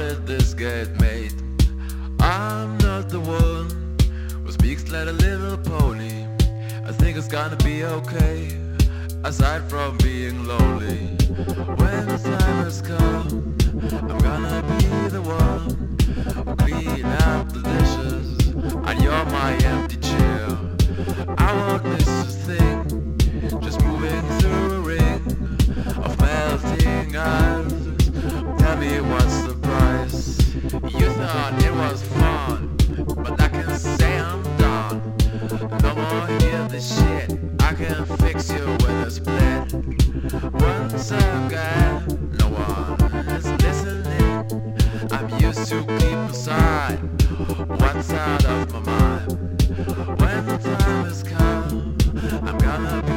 did this get made? I'm not the one who speaks like a little pony. I think it's gonna be okay, aside from being lonely. When the time has come, I'm gonna be the one who clean up the dishes, and you're my but I can say I'm done. No more hear the shit. I can fix you with a split. Once I've got no one is listening. I'm used to keep inside what's out of my mind. When the time has come, I'm gonna.